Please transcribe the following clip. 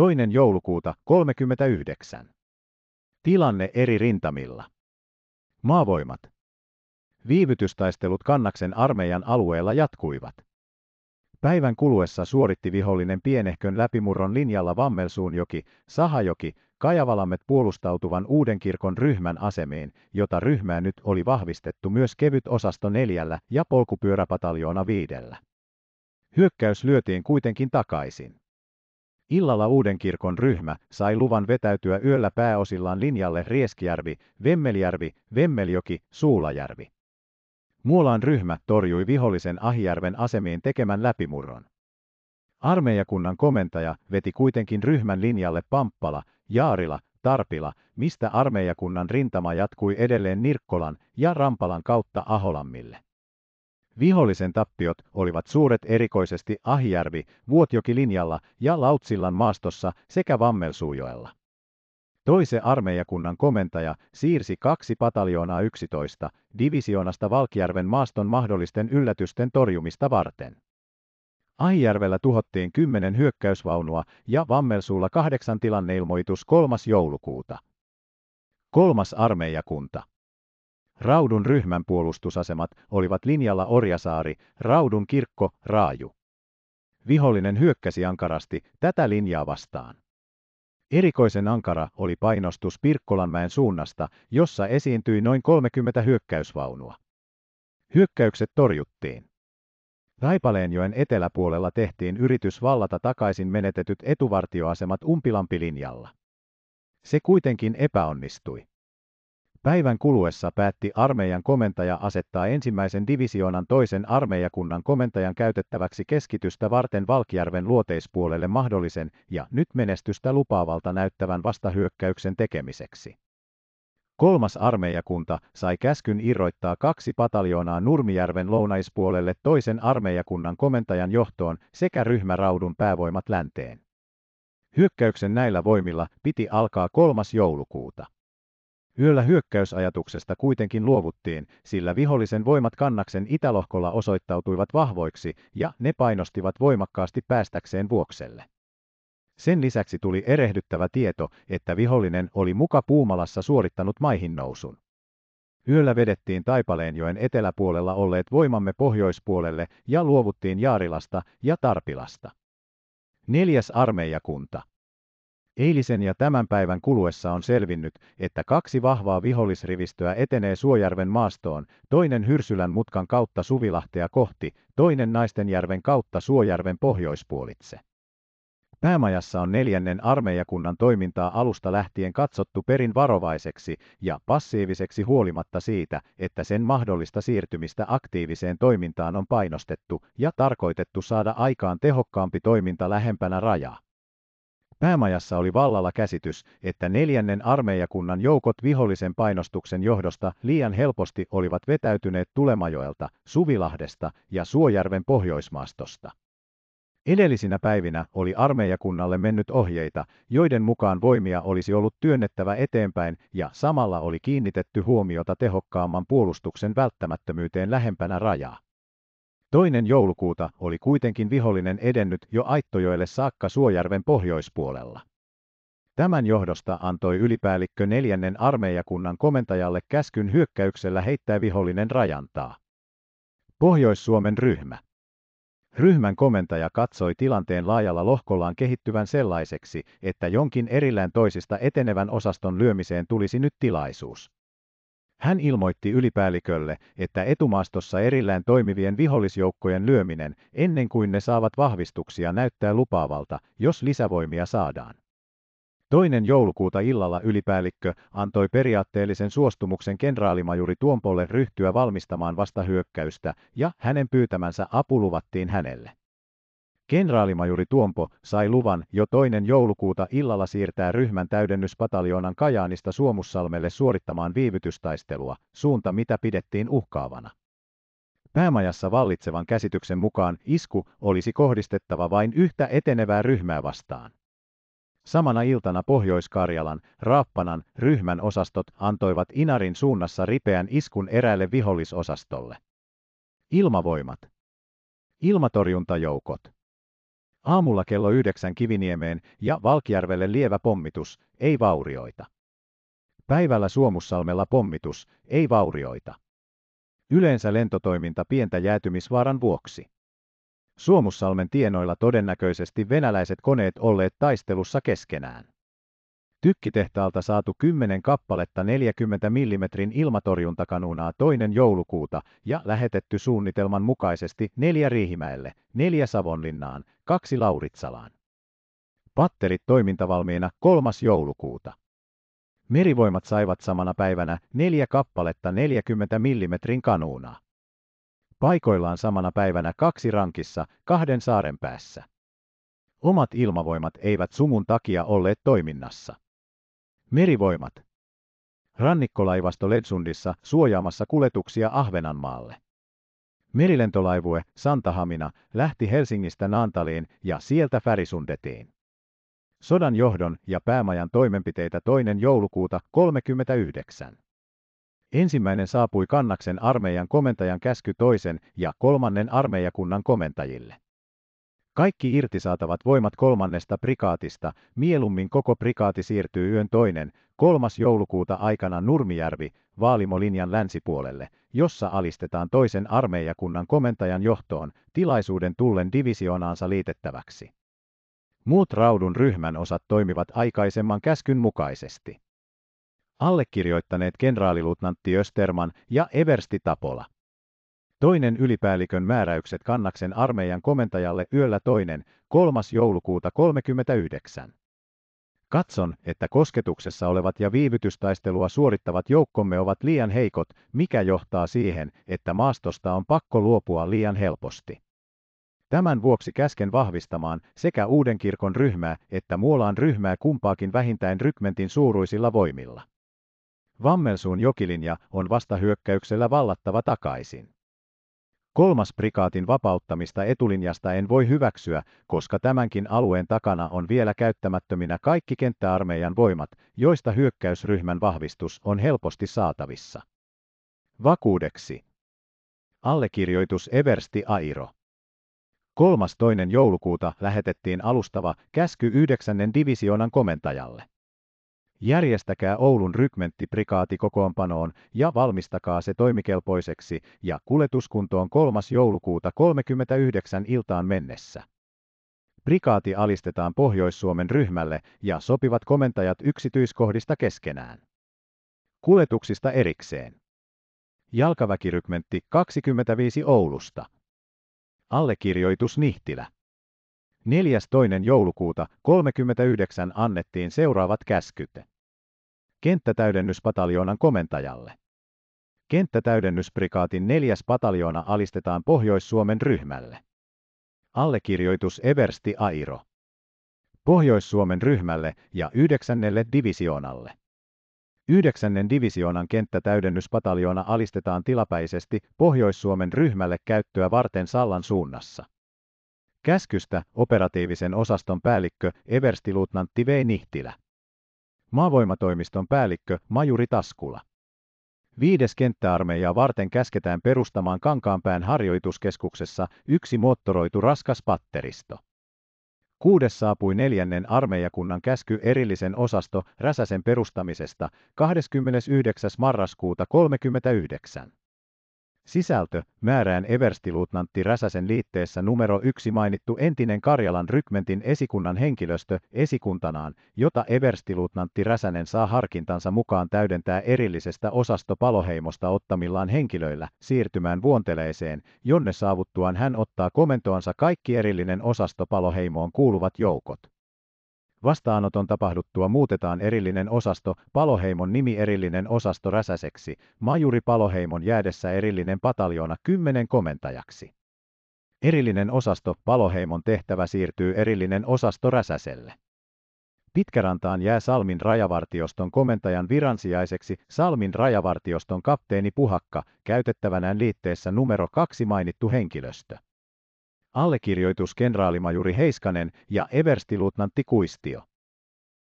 Toinen joulukuuta 39. Tilanne eri rintamilla. Maavoimat. Viivytystaistelut Kannaksen armeijan alueella jatkuivat. Päivän kuluessa suoritti vihollinen pienehkön läpimurron linjalla Vammelsuunjoki, Sahajoki, Kajavalammet puolustautuvan uuden kirkon ryhmän asemiin, jota ryhmää nyt oli vahvistettu myös kevyt osasto neljällä ja polkupyöräpataljoona viidellä. Hyökkäys lyötiin kuitenkin takaisin. Illalla uuden kirkon ryhmä sai luvan vetäytyä yöllä pääosillaan linjalle Rieskijärvi, Vemmelijärvi, Vemmeljoki, Suulajärvi. Muulaan ryhmä torjui vihollisen Ahijärven asemiin tekemän läpimurron. Armeijakunnan komentaja veti kuitenkin ryhmän linjalle Pamppala, Jaarila, Tarpila, mistä armeijakunnan rintama jatkui edelleen Nirkkolan ja Rampalan kautta Aholammille. Vihollisen tappiot olivat suuret erikoisesti Ahijärvi, Vuotjoki-linjalla ja Lautsillan maastossa sekä Vammelsuujoella. Toise armeijakunnan komentaja siirsi kaksi pataljoonaa 11 divisioonasta Valkjärven maaston mahdollisten yllätysten torjumista varten. Ahijärvellä tuhottiin kymmenen hyökkäysvaunua ja Vammelsuulla kahdeksan tilanneilmoitus 3. joulukuuta. Kolmas armeijakunta. Raudun ryhmän puolustusasemat olivat linjalla Orjasaari, Raudun kirkko, Raaju. Vihollinen hyökkäsi ankarasti tätä linjaa vastaan. Erikoisen ankara oli painostus Pirkkolanmäen suunnasta, jossa esiintyi noin 30 hyökkäysvaunua. Hyökkäykset torjuttiin. Raipaleenjoen eteläpuolella tehtiin yritys vallata takaisin menetetyt etuvartioasemat Umpilampilinjalla. Se kuitenkin epäonnistui. Päivän kuluessa päätti armeijan komentaja asettaa ensimmäisen divisioonan toisen armeijakunnan komentajan käytettäväksi keskitystä varten Valkjärven luoteispuolelle mahdollisen ja nyt menestystä lupaavalta näyttävän vastahyökkäyksen tekemiseksi. Kolmas armeijakunta sai käskyn irroittaa kaksi pataljoonaa Nurmijärven lounaispuolelle toisen armeijakunnan komentajan johtoon sekä ryhmäraudun päävoimat länteen. Hyökkäyksen näillä voimilla piti alkaa kolmas joulukuuta. Yöllä hyökkäysajatuksesta kuitenkin luovuttiin, sillä vihollisen voimat kannaksen itälohkolla osoittautuivat vahvoiksi ja ne painostivat voimakkaasti päästäkseen vuokselle. Sen lisäksi tuli erehdyttävä tieto, että vihollinen oli muka Puumalassa suorittanut maihin nousun. Yöllä vedettiin Taipaleenjoen eteläpuolella olleet voimamme pohjoispuolelle ja luovuttiin Jaarilasta ja Tarpilasta. Neljäs armeijakunta. Eilisen ja tämän päivän kuluessa on selvinnyt, että kaksi vahvaa vihollisrivistöä etenee Suojärven maastoon, toinen Hyrsylän mutkan kautta Suvilahtea kohti, toinen Naistenjärven kautta Suojärven pohjoispuolitse. Päämajassa on neljännen armeijakunnan toimintaa alusta lähtien katsottu perin varovaiseksi ja passiiviseksi huolimatta siitä, että sen mahdollista siirtymistä aktiiviseen toimintaan on painostettu ja tarkoitettu saada aikaan tehokkaampi toiminta lähempänä rajaa. Päämajassa oli vallalla käsitys, että neljännen armeijakunnan joukot vihollisen painostuksen johdosta liian helposti olivat vetäytyneet Tulemajoelta, Suvilahdesta ja Suojärven pohjoismaastosta. Edellisinä päivinä oli armeijakunnalle mennyt ohjeita, joiden mukaan voimia olisi ollut työnnettävä eteenpäin ja samalla oli kiinnitetty huomiota tehokkaamman puolustuksen välttämättömyyteen lähempänä rajaa. Toinen joulukuuta oli kuitenkin vihollinen edennyt jo Aittojoelle saakka Suojärven pohjoispuolella. Tämän johdosta antoi ylipäällikkö neljännen armeijakunnan komentajalle käskyn hyökkäyksellä heittää vihollinen rajantaa. Pohjois-Suomen ryhmä. Ryhmän komentaja katsoi tilanteen laajalla lohkollaan kehittyvän sellaiseksi, että jonkin erillään toisista etenevän osaston lyömiseen tulisi nyt tilaisuus. Hän ilmoitti ylipäällikölle, että etumaastossa erillään toimivien vihollisjoukkojen lyöminen, ennen kuin ne saavat vahvistuksia, näyttää lupaavalta, jos lisävoimia saadaan. Toinen joulukuuta illalla ylipäällikkö antoi periaatteellisen suostumuksen kenraalimajuri Tuompolle ryhtyä valmistamaan vastahyökkäystä, ja hänen pyytämänsä apu luvattiin hänelle. Kenraalimajuri Tuompo sai luvan jo toinen joulukuuta illalla siirtää ryhmän täydennyspataljoonan Kajaanista Suomussalmelle suorittamaan viivytystaistelua, suunta mitä pidettiin uhkaavana. Päämajassa vallitsevan käsityksen mukaan isku olisi kohdistettava vain yhtä etenevää ryhmää vastaan. Samana iltana Pohjois-Karjalan, Raappanan, ryhmän osastot antoivat Inarin suunnassa ripeän iskun eräälle vihollisosastolle. Ilmavoimat. Ilmatorjuntajoukot. Aamulla kello yhdeksän Kiviniemeen ja Valkjärvelle lievä pommitus, ei vaurioita. Päivällä Suomussalmella pommitus, ei vaurioita. Yleensä lentotoiminta pientä jäätymisvaaran vuoksi. Suomussalmen tienoilla todennäköisesti venäläiset koneet olleet taistelussa keskenään. Tykkitehtaalta saatu 10 kappaletta 40 mm ilmatorjuntakanuunaa toinen joulukuuta ja lähetetty suunnitelman mukaisesti neljä Riihimäelle, neljä Savonlinnaan, kaksi Lauritsalaan. Patterit toimintavalmiina 3. joulukuuta. Merivoimat saivat samana päivänä neljä kappaletta 40 mm kanuunaa. Paikoillaan samana päivänä kaksi rankissa, kahden saaren päässä. Omat ilmavoimat eivät sumun takia olleet toiminnassa. Merivoimat. Rannikkolaivasto Ledsundissa suojaamassa kuljetuksia Ahvenanmaalle. Merilentolaivue Santahamina lähti Helsingistä Naantaliin ja sieltä Färisundetiin. Sodan johdon ja päämajan toimenpiteitä toinen joulukuuta 39. Ensimmäinen saapui Kannaksen armeijan komentajan käsky toisen ja kolmannen armeijakunnan komentajille. Kaikki irtisaatavat voimat kolmannesta prikaatista, mieluummin koko prikaati siirtyy yön toinen, kolmas joulukuuta aikana Nurmijärvi, Vaalimolinjan länsipuolelle, jossa alistetaan toisen armeijakunnan komentajan johtoon, tilaisuuden tullen divisionaansa liitettäväksi. Muut Raudun ryhmän osat toimivat aikaisemman käskyn mukaisesti. Allekirjoittaneet kenraaliluutnantti Österman ja Eversti Tapola. Toinen ylipäällikön määräykset Kannaksen armeijan komentajalle yöllä toinen, 3. joulukuuta 39. Katson, että kosketuksessa olevat ja viivytystaistelua suorittavat joukkomme ovat liian heikot, mikä johtaa siihen, että maastosta on pakko luopua liian helposti. Tämän vuoksi käsken vahvistamaan sekä uuden kirkon ryhmää että Muolaan ryhmää kumpaakin vähintään rykmentin suuruisilla voimilla. Vammelsuun jokilinja on vasta hyökkäyksellä vallattava takaisin. Kolmas prikaatin vapauttamista etulinjasta en voi hyväksyä, koska tämänkin alueen takana on vielä käyttämättöminä kaikki kenttäarmeijan voimat, joista hyökkäysryhmän vahvistus on helposti saatavissa. Vakuudeksi. Allekirjoitus Eversti Airo. Kolmas toinen joulukuuta lähetettiin alustava käsky 9. divisioonan komentajalle. Järjestäkää Oulun rykmenttiprikaati kokoonpanoon ja valmistakaa se toimikelpoiseksi ja kuljetuskuntoon 3. joulukuuta 39 iltaan mennessä. Prikaati alistetaan Pohjois-Suomen ryhmälle ja sopivat komentajat yksityiskohdista keskenään. Kuljetuksista erikseen. Jalkaväkirykmentti 25 Oulusta. Allekirjoitus Nihtilä. 4.2. joulukuuta 39 annettiin seuraavat käskyt. Kenttätäydennyspataljoonan komentajalle. Kenttätäydennysprikaatin neljäs pataljoona alistetaan Pohjois-Suomen ryhmälle. Allekirjoitus Eversti Airo. Pohjois-Suomen ryhmälle ja yhdeksännelle divisioonalle. Yhdeksännen divisioonan kenttätäydennyspataljoona alistetaan tilapäisesti Pohjois-Suomen ryhmälle käyttöä varten Sallan suunnassa. Käskystä operatiivisen osaston päällikkö Everstiluutnantti V. Nihtilä. Maavoimatoimiston päällikkö Majuri Taskula. Viides kenttäarmeijaa varten käsketään perustamaan Kankaanpään harjoituskeskuksessa yksi moottoroitu raskas patteristo. Kuudes saapui neljännen armeijakunnan käsky erillisen osasto Räsäsen perustamisesta 29. marraskuuta 39. Sisältö, määrään everstiluutnantti Räsäsen liitteessä numero yksi mainittu entinen Karjalan rykmentin esikunnan henkilöstö esikuntanaan, jota everstiluutnantti Räsänen saa harkintansa mukaan täydentää erillisestä osasto paloheimosta ottamillaan henkilöillä siirtymään vuonteleeseen, jonne saavuttuaan hän ottaa komentoansa kaikki erillinen osasto paloheimoon kuuluvat joukot. Vastaanoton tapahduttua muutetaan erillinen osasto Paloheimon nimi erillinen osasto Räsäseksi, majuri Paloheimon jäädessä erillinen pataljoona kymmenen komentajaksi. Erillinen osasto Paloheimon tehtävä siirtyy erillinen osasto Räsäselle. Pitkärantaan jää Salmin rajavartioston komentajan viransijaiseksi Salmin rajavartioston kapteeni Puhakka, käytettävänään liitteessä numero kaksi mainittu henkilöstö. Allekirjoitus kenraalimajuri Heiskanen ja everstiluutnantti Kuistio.